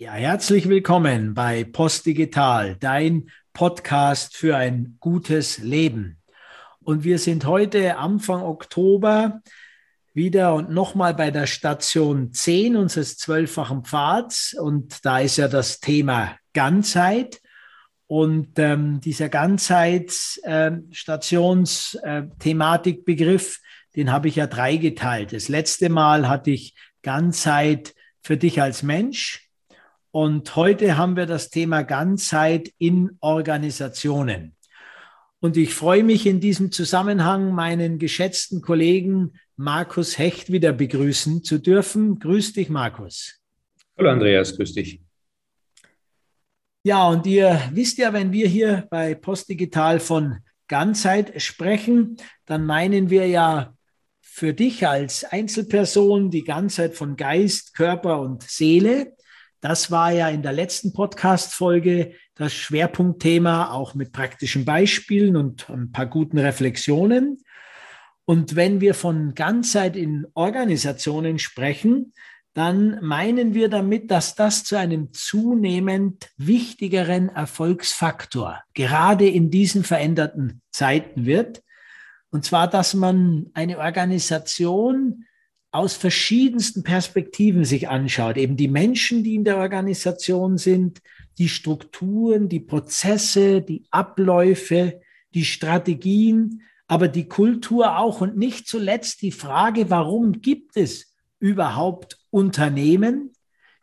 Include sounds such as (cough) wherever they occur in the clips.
Ja, herzlich willkommen bei Postdigital, dein Podcast für ein gutes Leben. Und wir sind heute Anfang Oktober wieder und nochmal bei der Station 10 unseres zwölffachen Pfads. Und da ist ja das Thema Ganzheit. Und ähm, dieser Ganzheitsstationsthematikbegriff, äh, äh, den habe ich ja dreigeteilt. Das letzte Mal hatte ich Ganzheit für dich als Mensch. Und heute haben wir das Thema Ganzheit in Organisationen. Und ich freue mich in diesem Zusammenhang, meinen geschätzten Kollegen Markus Hecht wieder begrüßen zu dürfen. Grüß dich, Markus. Hallo, Andreas, grüß dich. Ja, und ihr wisst ja, wenn wir hier bei Postdigital von Ganzheit sprechen, dann meinen wir ja für dich als Einzelperson die Ganzheit von Geist, Körper und Seele. Das war ja in der letzten Podcast-Folge das Schwerpunktthema, auch mit praktischen Beispielen und ein paar guten Reflexionen. Und wenn wir von Ganzheit in Organisationen sprechen, dann meinen wir damit, dass das zu einem zunehmend wichtigeren Erfolgsfaktor gerade in diesen veränderten Zeiten wird. Und zwar, dass man eine Organisation aus verschiedensten Perspektiven sich anschaut, eben die Menschen, die in der Organisation sind, die Strukturen, die Prozesse, die Abläufe, die Strategien, aber die Kultur auch und nicht zuletzt die Frage, warum gibt es überhaupt Unternehmen,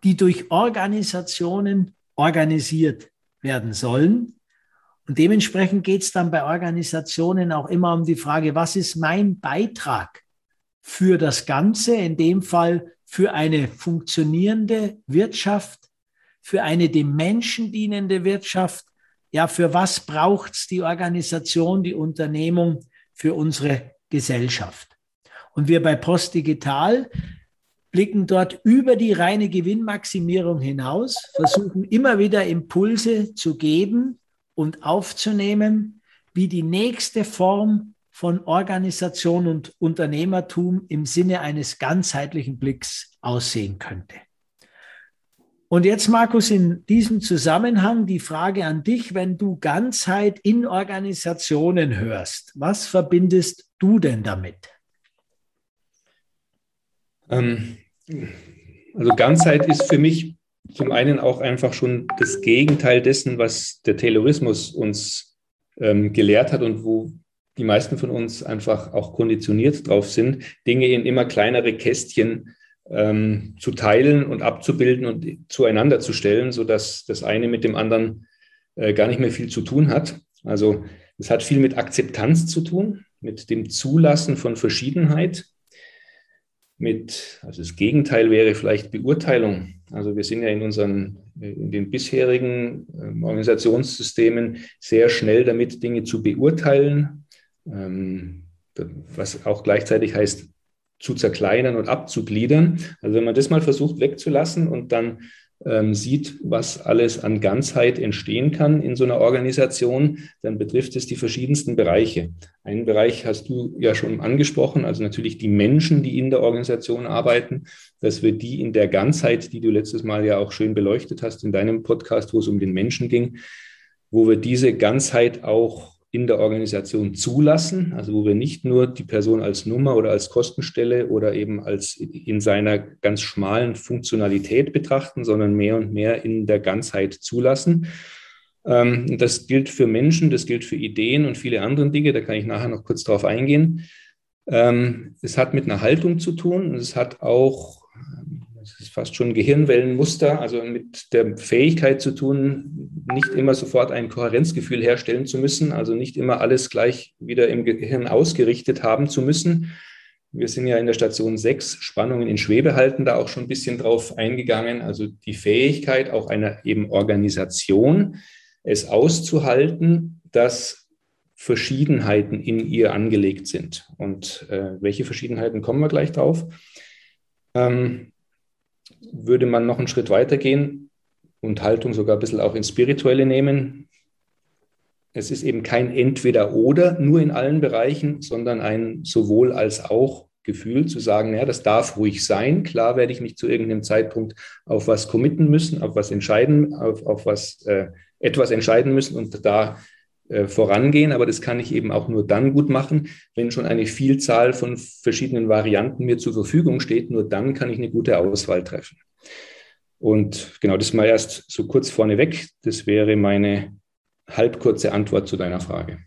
die durch Organisationen organisiert werden sollen. Und dementsprechend geht es dann bei Organisationen auch immer um die Frage, was ist mein Beitrag für das Ganze, in dem Fall für eine funktionierende Wirtschaft, für eine dem Menschen dienende Wirtschaft. Ja, für was braucht es die Organisation, die Unternehmung für unsere Gesellschaft? Und wir bei Post Digital blicken dort über die reine Gewinnmaximierung hinaus, versuchen immer wieder Impulse zu geben und aufzunehmen, wie die nächste Form von Organisation und Unternehmertum im Sinne eines ganzheitlichen Blicks aussehen könnte. Und jetzt, Markus, in diesem Zusammenhang die Frage an dich, wenn du Ganzheit in Organisationen hörst, was verbindest du denn damit? Ähm, also Ganzheit ist für mich zum einen auch einfach schon das Gegenteil dessen, was der Taylorismus uns ähm, gelehrt hat und wo die meisten von uns einfach auch konditioniert drauf sind, Dinge in immer kleinere Kästchen ähm, zu teilen und abzubilden und zueinander zu stellen, sodass das eine mit dem anderen äh, gar nicht mehr viel zu tun hat. Also es hat viel mit Akzeptanz zu tun, mit dem Zulassen von Verschiedenheit, mit, also das Gegenteil wäre vielleicht Beurteilung. Also wir sind ja in unseren, in den bisherigen ähm, Organisationssystemen sehr schnell damit, Dinge zu beurteilen, was auch gleichzeitig heißt, zu zerkleinern und abzugliedern. Also wenn man das mal versucht wegzulassen und dann ähm, sieht, was alles an Ganzheit entstehen kann in so einer Organisation, dann betrifft es die verschiedensten Bereiche. Einen Bereich hast du ja schon angesprochen, also natürlich die Menschen, die in der Organisation arbeiten, dass wir die in der Ganzheit, die du letztes Mal ja auch schön beleuchtet hast in deinem Podcast, wo es um den Menschen ging, wo wir diese Ganzheit auch in der Organisation zulassen, also wo wir nicht nur die Person als Nummer oder als Kostenstelle oder eben als in seiner ganz schmalen Funktionalität betrachten, sondern mehr und mehr in der Ganzheit zulassen. Ähm, das gilt für Menschen, das gilt für Ideen und viele andere Dinge, da kann ich nachher noch kurz drauf eingehen. Ähm, es hat mit einer Haltung zu tun und es hat auch das ist fast schon Gehirnwellenmuster, also mit der Fähigkeit zu tun, nicht immer sofort ein Kohärenzgefühl herstellen zu müssen, also nicht immer alles gleich wieder im Gehirn ausgerichtet haben zu müssen. Wir sind ja in der Station 6 Spannungen in Schwebe halten, da auch schon ein bisschen drauf eingegangen. Also die Fähigkeit auch einer eben Organisation, es auszuhalten, dass Verschiedenheiten in ihr angelegt sind. Und äh, welche Verschiedenheiten kommen wir gleich drauf? Ähm, würde man noch einen Schritt weiter gehen und Haltung sogar ein bisschen auch ins Spirituelle nehmen. Es ist eben kein Entweder-Oder nur in allen Bereichen, sondern ein sowohl als auch Gefühl zu sagen, ja, das darf ruhig sein. Klar werde ich mich zu irgendeinem Zeitpunkt auf was committen müssen, auf was entscheiden, auf, auf was äh, etwas entscheiden müssen und da vorangehen. Aber das kann ich eben auch nur dann gut machen, wenn schon eine Vielzahl von verschiedenen Varianten mir zur Verfügung steht. Nur dann kann ich eine gute Auswahl treffen. Und genau das mal erst so kurz vorneweg. Das wäre meine halbkurze Antwort zu deiner Frage.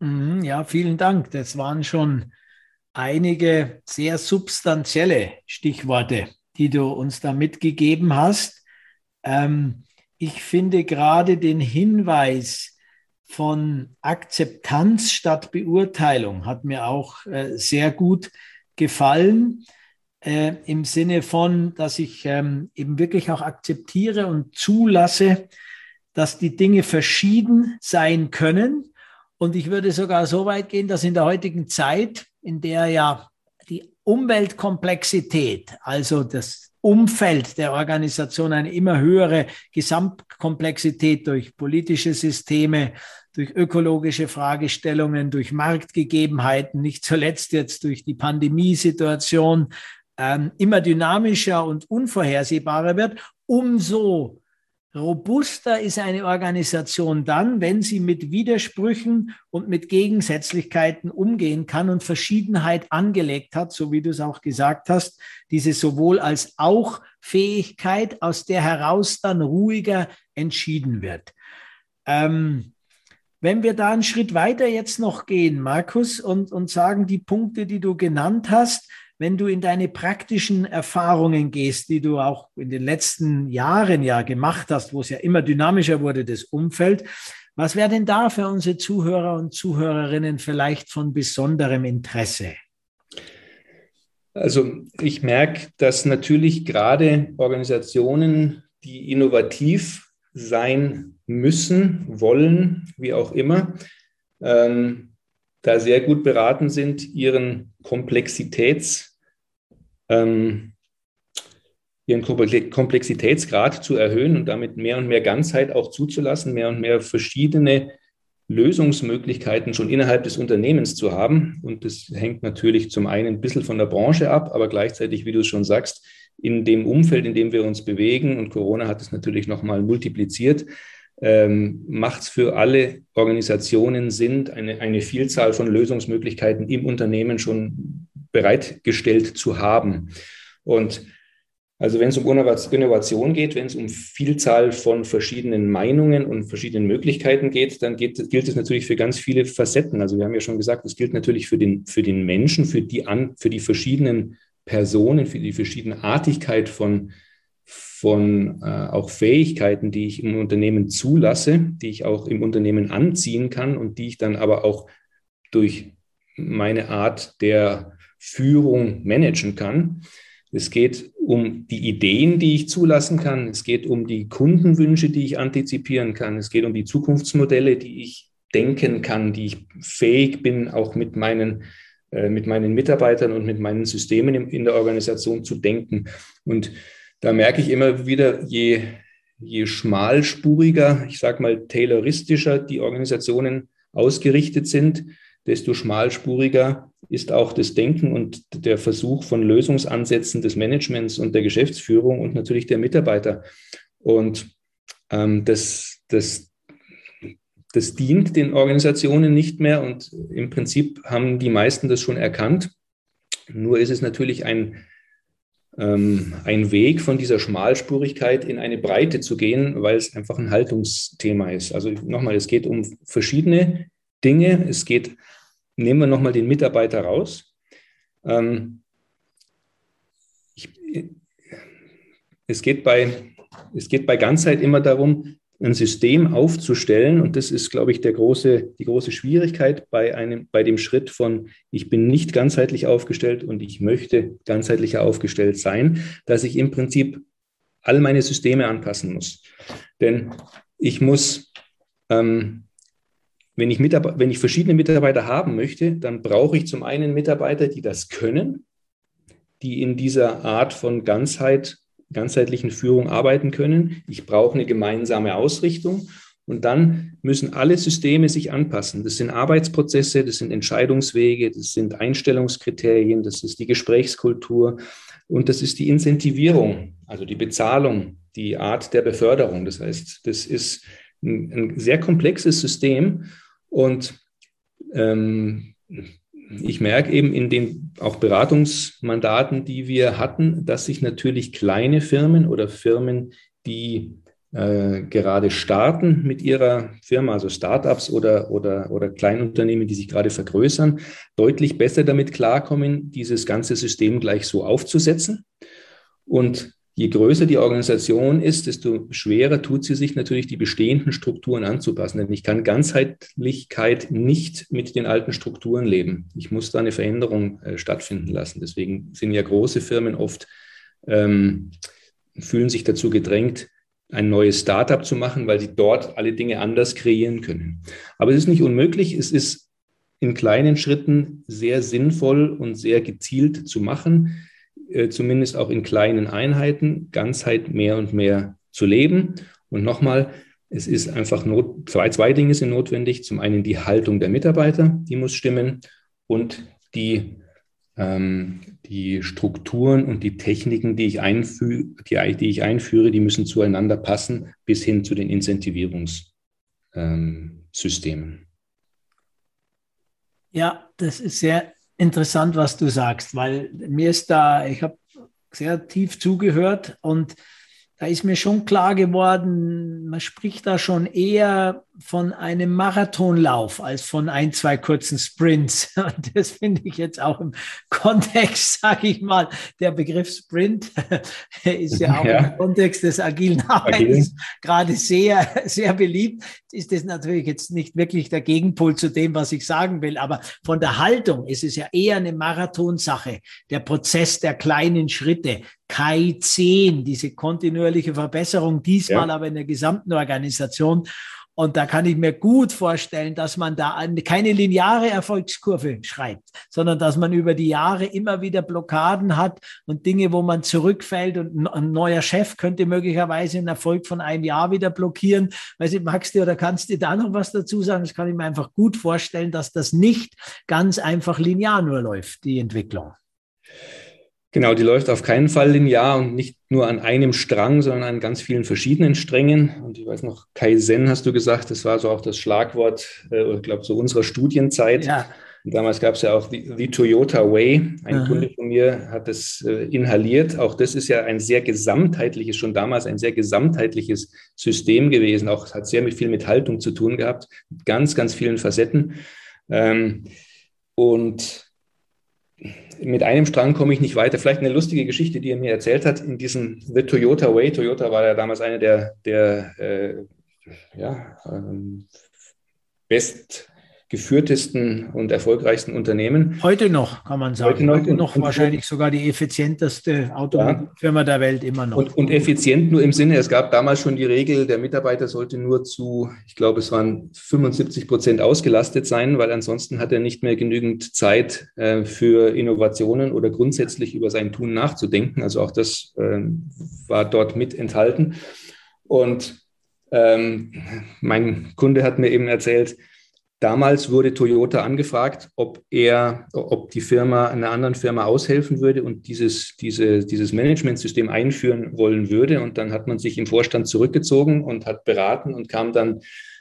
Mhm, ja, vielen Dank. Das waren schon einige sehr substanzielle Stichworte, die du uns da mitgegeben hast. Ähm, ich finde gerade den Hinweis von Akzeptanz statt Beurteilung hat mir auch äh, sehr gut gefallen. Äh, Im Sinne von, dass ich ähm, eben wirklich auch akzeptiere und zulasse, dass die Dinge verschieden sein können und ich würde sogar so weit gehen, dass in der heutigen Zeit, in der ja die Umweltkomplexität, also das Umfeld der Organisation eine immer höhere Gesamtkomplexität durch politische Systeme, durch ökologische Fragestellungen, durch Marktgegebenheiten, nicht zuletzt jetzt durch die Pandemiesituation, ähm, immer dynamischer und unvorhersehbarer wird, umso Robuster ist eine Organisation dann, wenn sie mit Widersprüchen und mit Gegensätzlichkeiten umgehen kann und Verschiedenheit angelegt hat, so wie du es auch gesagt hast, diese sowohl als auch Fähigkeit, aus der heraus dann ruhiger entschieden wird. Ähm, wenn wir da einen Schritt weiter jetzt noch gehen, Markus, und, und sagen, die Punkte, die du genannt hast, wenn du in deine praktischen Erfahrungen gehst, die du auch in den letzten Jahren ja gemacht hast, wo es ja immer dynamischer wurde, das Umfeld, was wäre denn da für unsere Zuhörer und Zuhörerinnen vielleicht von besonderem Interesse? Also ich merke, dass natürlich gerade Organisationen, die innovativ sein müssen, wollen, wie auch immer, ähm, da sehr gut beraten sind, ihren Komplexitäts- ähm, ihren Komplexitätsgrad zu erhöhen und damit mehr und mehr Ganzheit auch zuzulassen, mehr und mehr verschiedene Lösungsmöglichkeiten schon innerhalb des Unternehmens zu haben. Und das hängt natürlich zum einen ein bisschen von der Branche ab, aber gleichzeitig, wie du schon sagst, in dem Umfeld, in dem wir uns bewegen, und Corona hat es natürlich nochmal multipliziert, ähm, macht es für alle Organisationen Sinn, eine, eine Vielzahl von Lösungsmöglichkeiten im Unternehmen schon bereitgestellt zu haben. Und also wenn es um Innovation geht, wenn es um Vielzahl von verschiedenen Meinungen und verschiedenen Möglichkeiten geht, dann geht, gilt es natürlich für ganz viele Facetten. Also wir haben ja schon gesagt, es gilt natürlich für den, für den Menschen, für die, an, für die verschiedenen Personen, für die verschiedene Artigkeit von, von äh, auch Fähigkeiten, die ich im Unternehmen zulasse, die ich auch im Unternehmen anziehen kann und die ich dann aber auch durch meine Art der Führung managen kann. Es geht um die Ideen, die ich zulassen kann. Es geht um die Kundenwünsche, die ich antizipieren kann. Es geht um die Zukunftsmodelle, die ich denken kann, die ich fähig bin, auch mit meinen, mit meinen Mitarbeitern und mit meinen Systemen in, in der Organisation zu denken. Und da merke ich immer wieder, je, je schmalspuriger, ich sage mal tayloristischer die Organisationen ausgerichtet sind, desto schmalspuriger ist auch das Denken und der Versuch von Lösungsansätzen des Managements und der Geschäftsführung und natürlich der Mitarbeiter. Und ähm, das, das, das dient den Organisationen nicht mehr und im Prinzip haben die meisten das schon erkannt. Nur ist es natürlich ein, ähm, ein Weg von dieser Schmalspurigkeit in eine Breite zu gehen, weil es einfach ein Haltungsthema ist. Also nochmal, es geht um verschiedene Dinge. Es geht nehmen wir nochmal den Mitarbeiter raus. Ähm, ich, es, geht bei, es geht bei Ganzheit immer darum, ein System aufzustellen. Und das ist, glaube ich, der große, die große Schwierigkeit bei, einem, bei dem Schritt von, ich bin nicht ganzheitlich aufgestellt und ich möchte ganzheitlicher aufgestellt sein, dass ich im Prinzip all meine Systeme anpassen muss. Denn ich muss ähm, wenn ich, wenn ich verschiedene Mitarbeiter haben möchte, dann brauche ich zum einen Mitarbeiter, die das können, die in dieser Art von Ganzheit, ganzheitlichen Führung arbeiten können. Ich brauche eine gemeinsame Ausrichtung Und dann müssen alle Systeme sich anpassen. Das sind Arbeitsprozesse, das sind Entscheidungswege, das sind Einstellungskriterien, das ist die Gesprächskultur und das ist die Incentivierung, also die Bezahlung, die Art der Beförderung. Das heißt, das ist ein, ein sehr komplexes System und ähm, ich merke eben in den auch Beratungsmandaten, die wir hatten, dass sich natürlich kleine Firmen oder Firmen, die äh, gerade starten mit ihrer Firma, also Startups oder, oder, oder Kleinunternehmen, die sich gerade vergrößern, deutlich besser damit klarkommen, dieses ganze System gleich so aufzusetzen. Und je größer die Organisation ist, desto schwerer tut sie sich natürlich, die bestehenden Strukturen anzupassen. Denn ich kann Ganzheitlichkeit nicht mit den alten Strukturen leben. Ich muss da eine Veränderung äh, stattfinden lassen. Deswegen sind ja große Firmen oft, ähm, fühlen sich dazu gedrängt, ein neues Startup zu machen, weil sie dort alle Dinge anders kreieren können. Aber es ist nicht unmöglich. Es ist in kleinen Schritten sehr sinnvoll und sehr gezielt zu machen. Äh, zumindest auch in kleinen Einheiten, Ganzheit mehr und mehr zu leben. Und nochmal, es ist einfach not, zwei, zwei Dinge sind notwendig. Zum einen die Haltung der Mitarbeiter, die muss stimmen und die, ähm, die Strukturen und die Techniken, die ich, einführe, die, die ich einführe, die müssen zueinander passen bis hin zu den Incentivierungssystemen. Ähm, ja, das ist sehr interessant, was du sagst, weil mir ist da, ich habe sehr tief zugehört und da ist mir schon klar geworden, man spricht da schon eher von einem Marathonlauf als von ein, zwei kurzen Sprints. (laughs) Und das finde ich jetzt auch im Kontext, (laughs) sage ich mal, der Begriff Sprint (laughs) ist ja auch ja. im Kontext des agilen Arbeitens gerade sehr, sehr beliebt. Ist das natürlich jetzt nicht wirklich der Gegenpol zu dem, was ich sagen will, aber von der Haltung ist es ja eher eine Marathonsache. Der Prozess der kleinen Schritte, Kai 10, diese kontinuierliche Verbesserung, diesmal ja. aber in der gesamten Organisation. Und da kann ich mir gut vorstellen, dass man da eine, keine lineare Erfolgskurve schreibt, sondern dass man über die Jahre immer wieder Blockaden hat und Dinge, wo man zurückfällt und ein neuer Chef könnte möglicherweise einen Erfolg von einem Jahr wieder blockieren. Weiß ich, magst du oder kannst du da noch was dazu sagen? Das kann ich mir einfach gut vorstellen, dass das nicht ganz einfach linear nur läuft, die Entwicklung. Genau, die läuft auf keinen Fall linear und nicht nur an einem Strang, sondern an ganz vielen verschiedenen Strängen. Und ich weiß noch, Kaizen hast du gesagt, das war so auch das Schlagwort, äh, ich glaube, so unserer Studienzeit. Ja. Und damals gab es ja auch die, Toyota Way. Ein Aha. Kunde von mir hat das äh, inhaliert. Auch das ist ja ein sehr gesamtheitliches, schon damals ein sehr gesamtheitliches System gewesen. Auch hat sehr viel mit Haltung zu tun gehabt, mit ganz, ganz vielen Facetten. Ähm, und mit einem Strang komme ich nicht weiter. Vielleicht eine lustige Geschichte, die er mir erzählt hat, in diesem The Toyota Way. Toyota war ja damals eine der, der äh, ja, ähm, best geführtesten und erfolgreichsten Unternehmen. Heute noch, kann man sagen. Heute noch, Heute noch und, wahrscheinlich sogar die effizienteste Automobilfirma ja. der Welt immer noch. Und, und, effizient nur im Sinne, es gab damals schon die Regel, der Mitarbeiter sollte nur zu, ich glaube, es waren 75 Prozent ausgelastet sein, weil ansonsten hat er nicht mehr genügend Zeit äh, für Innovationen oder grundsätzlich über sein Tun nachzudenken. Also auch das äh, war dort mit enthalten. Und ähm, mein Kunde hat mir eben erzählt, Damals wurde Toyota angefragt, ob er, ob die Firma einer anderen Firma aushelfen würde und dieses, diese, dieses Managementsystem einführen wollen würde. Und dann hat man sich im Vorstand zurückgezogen und hat beraten und kam dann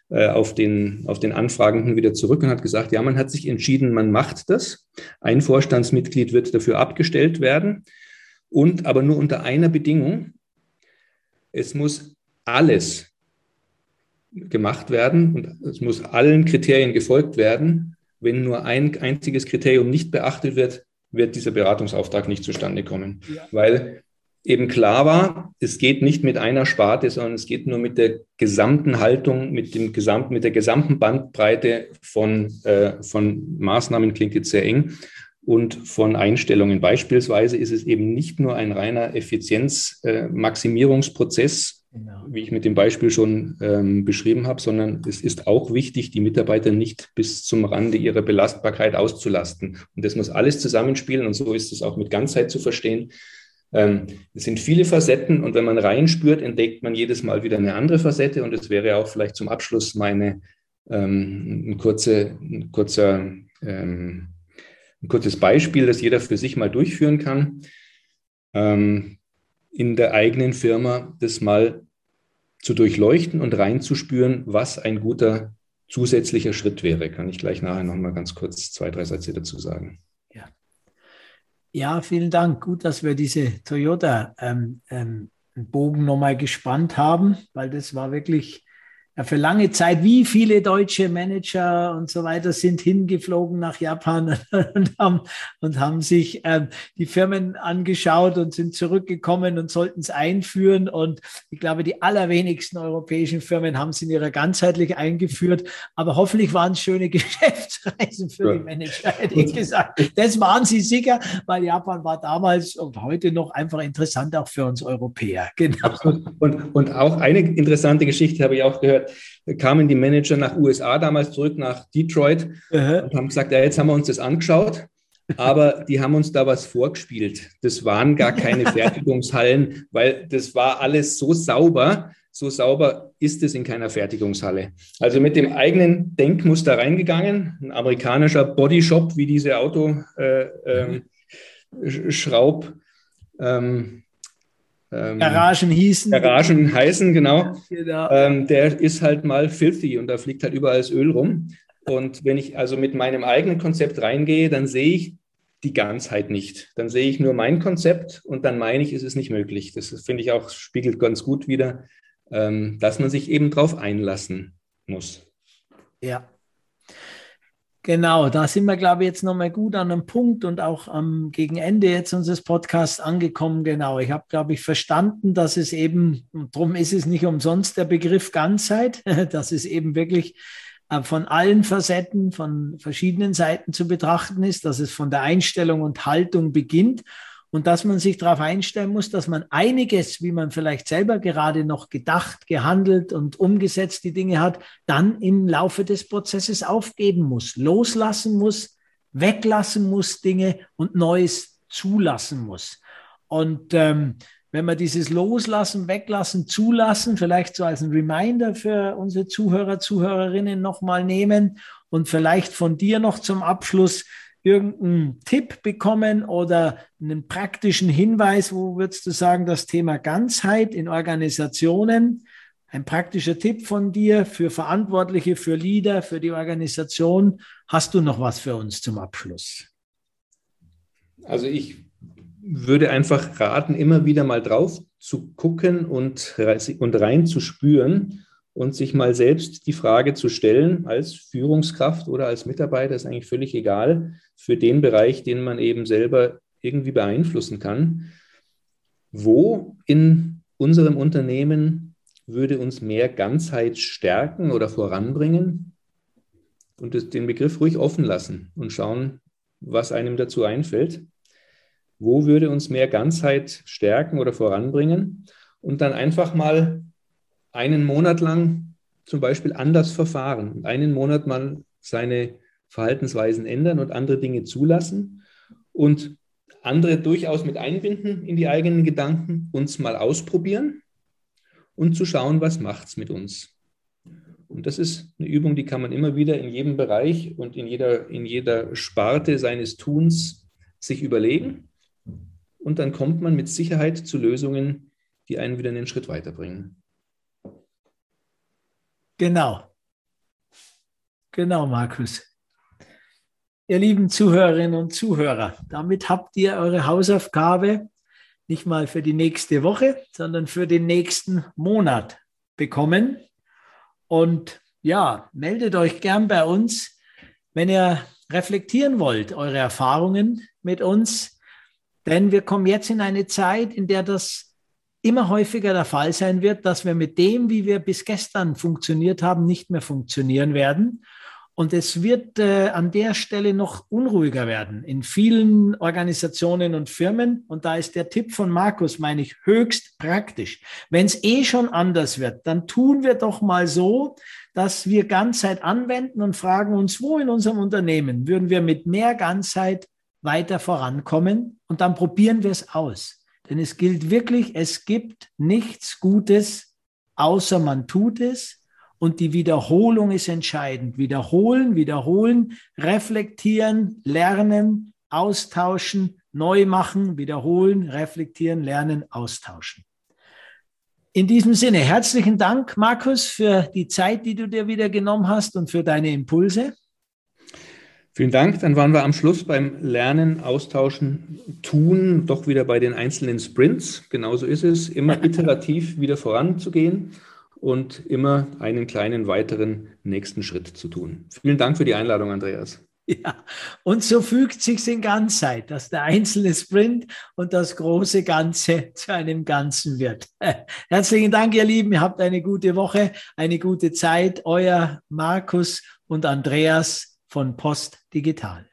äh, auf, den, auf den Anfragenden wieder zurück und hat gesagt, ja, man hat sich entschieden, man macht das. Ein Vorstandsmitglied wird dafür abgestellt werden und aber nur unter einer Bedingung. Es muss alles gemacht werden und es muss allen Kriterien gefolgt werden. Wenn nur ein einziges Kriterium nicht beachtet wird, wird dieser Beratungsauftrag nicht zustande kommen, ja. weil eben klar war, es geht nicht mit einer Sparte, sondern es geht nur mit der gesamten Haltung, mit dem gesamten, mit der gesamten Bandbreite von, äh, von Maßnahmen klingt jetzt sehr eng und von Einstellungen. Beispielsweise ist es eben nicht nur ein reiner Effizienzmaximierungsprozess, Genau. wie ich mit dem Beispiel schon ähm, beschrieben habe, sondern es ist auch wichtig, die Mitarbeiter nicht bis zum Rande ihrer Belastbarkeit auszulasten. Und das muss alles zusammenspielen und so ist es auch mit Ganzheit zu verstehen. Ähm, es sind viele Facetten und wenn man reinspürt, entdeckt man jedes Mal wieder eine andere Facette und es wäre auch vielleicht zum Abschluss meine ähm, ein, kurze, ein, kurzer, ähm, ein kurzes Beispiel, das jeder für sich mal durchführen kann, ähm, in der eigenen Firma das mal zu durchleuchten und reinzuspüren, was ein guter zusätzlicher Schritt wäre. Kann ich gleich nachher noch mal ganz kurz zwei, drei Sätze dazu sagen. Ja, ja vielen Dank. Gut, dass wir diese Toyota ähm, ähm, nochmal gespannt haben, weil das war wirklich ja, für lange Zeit, wie viele deutsche Manager und so weiter sind hingeflogen nach Japan (laughs) und haben, und haben sich ähm, die Firmen angeschaut und sind zurückgekommen und sollten es einführen. Und ich glaube, die allerwenigsten europäischen Firmen haben es in ihrer ganzheitlich eingeführt. Aber hoffentlich waren es schöne (laughs) Geschäftsreisen für ja. die Manager, hätte ich gesagt. Das waren sie sicher, weil Japan war damals und heute noch einfach interessant auch für uns Europäer. Genau. Und, und auch eine interessante Geschichte habe ich auch gehört kamen die Manager nach USA damals zurück, nach Detroit Aha. und haben gesagt, ja, jetzt haben wir uns das angeschaut, aber die haben uns da was vorgespielt. Das waren gar keine (laughs) Fertigungshallen, weil das war alles so sauber. So sauber ist es in keiner Fertigungshalle. Also mit dem eigenen Denkmuster reingegangen, ein amerikanischer Bodyshop, wie diese Autoschraub. Äh, ähm, ähm, ähm, Garagen hießen. Garagen heißen, genau. genau. Ähm, der ist halt mal filthy und da fliegt halt überall das Öl rum. Und wenn ich also mit meinem eigenen Konzept reingehe, dann sehe ich die Ganzheit nicht. Dann sehe ich nur mein Konzept und dann meine ich, ist es nicht möglich. Das finde ich auch, spiegelt ganz gut wieder, ähm, dass man sich eben drauf einlassen muss. Ja, Genau, da sind wir, glaube ich, jetzt nochmal gut an einem Punkt und auch am gegen Ende jetzt unseres Podcasts angekommen. Genau, ich habe, glaube ich, verstanden, dass es eben, darum ist es nicht umsonst der Begriff Ganzheit, (laughs) dass es eben wirklich äh, von allen Facetten, von verschiedenen Seiten zu betrachten ist, dass es von der Einstellung und Haltung beginnt und dass man sich darauf einstellen muss, dass man einiges, wie man vielleicht selber gerade noch gedacht, gehandelt und umgesetzt die Dinge hat, dann im Laufe des Prozesses aufgeben muss, loslassen muss, weglassen muss Dinge und Neues zulassen muss. Und ähm, wenn wir dieses Loslassen, Weglassen, Zulassen vielleicht so als ein Reminder für unsere Zuhörer, Zuhörerinnen nochmal nehmen und vielleicht von dir noch zum Abschluss irgendeinen Tipp bekommen oder einen praktischen Hinweis, wo würdest du sagen, das Thema Ganzheit in Organisationen, ein praktischer Tipp von dir für Verantwortliche, für Leader, für die Organisation. Hast du noch was für uns zum Abschluss? Also ich würde einfach raten, immer wieder mal drauf zu gucken und, und rein und sich mal selbst die Frage zu stellen, als Führungskraft oder als Mitarbeiter, ist eigentlich völlig egal, für den Bereich, den man eben selber irgendwie beeinflussen kann. Wo in unserem Unternehmen würde uns mehr Ganzheit stärken oder voranbringen? Und den Begriff ruhig offen lassen und schauen, was einem dazu einfällt. Wo würde uns mehr Ganzheit stärken oder voranbringen? Und dann einfach mal einen Monat lang zum Beispiel anders verfahren, einen Monat mal seine Verhaltensweisen ändern und andere Dinge zulassen und andere durchaus mit einbinden in die eigenen Gedanken, uns mal ausprobieren und zu schauen, was macht es mit uns. Und das ist eine Übung, die kann man immer wieder in jedem Bereich und in jeder, in jeder Sparte seines Tuns sich überlegen. Und dann kommt man mit Sicherheit zu Lösungen, die einen wieder einen Schritt weiterbringen. Genau. Genau, Markus. Ihr lieben Zuhörerinnen und Zuhörer, damit habt ihr eure Hausaufgabe nicht mal für die nächste Woche, sondern für den nächsten Monat bekommen. Und ja, meldet euch gern bei uns, wenn ihr reflektieren wollt, eure Erfahrungen mit uns. Denn wir kommen jetzt in eine Zeit, in der das immer häufiger der Fall sein wird, dass wir mit dem, wie wir bis gestern funktioniert haben, nicht mehr funktionieren werden und es wird äh, an der Stelle noch unruhiger werden in vielen Organisationen und Firmen. Und da ist der Tipp von Markus, meine ich, höchst praktisch. Wenn es eh schon anders wird, dann tun wir doch mal so, dass wir Ganzheit anwenden und fragen uns, wo in unserem Unternehmen würden wir mit mehr Ganzheit weiter vorankommen? Und dann probieren wir es aus. Denn es gilt wirklich, es gibt nichts Gutes, außer man tut es. Und die Wiederholung ist entscheidend. Wiederholen, wiederholen, reflektieren, lernen, austauschen, neu machen, wiederholen, reflektieren, lernen, austauschen. In diesem Sinne, herzlichen Dank, Markus, für die Zeit, die du dir wieder genommen hast und für deine Impulse. Vielen Dank. Dann waren wir am Schluss beim Lernen, Austauschen, Tun, doch wieder bei den einzelnen Sprints. Genauso ist es, immer (laughs) iterativ wieder voranzugehen und immer einen kleinen weiteren nächsten Schritt zu tun. Vielen Dank für die Einladung, Andreas. Ja, und so fügt sich in Ganzheit, dass der einzelne Sprint und das große Ganze zu einem Ganzen wird. (laughs) Herzlichen Dank, ihr Lieben. Ihr habt eine gute Woche, eine gute Zeit. Euer Markus und Andreas von Post Digital.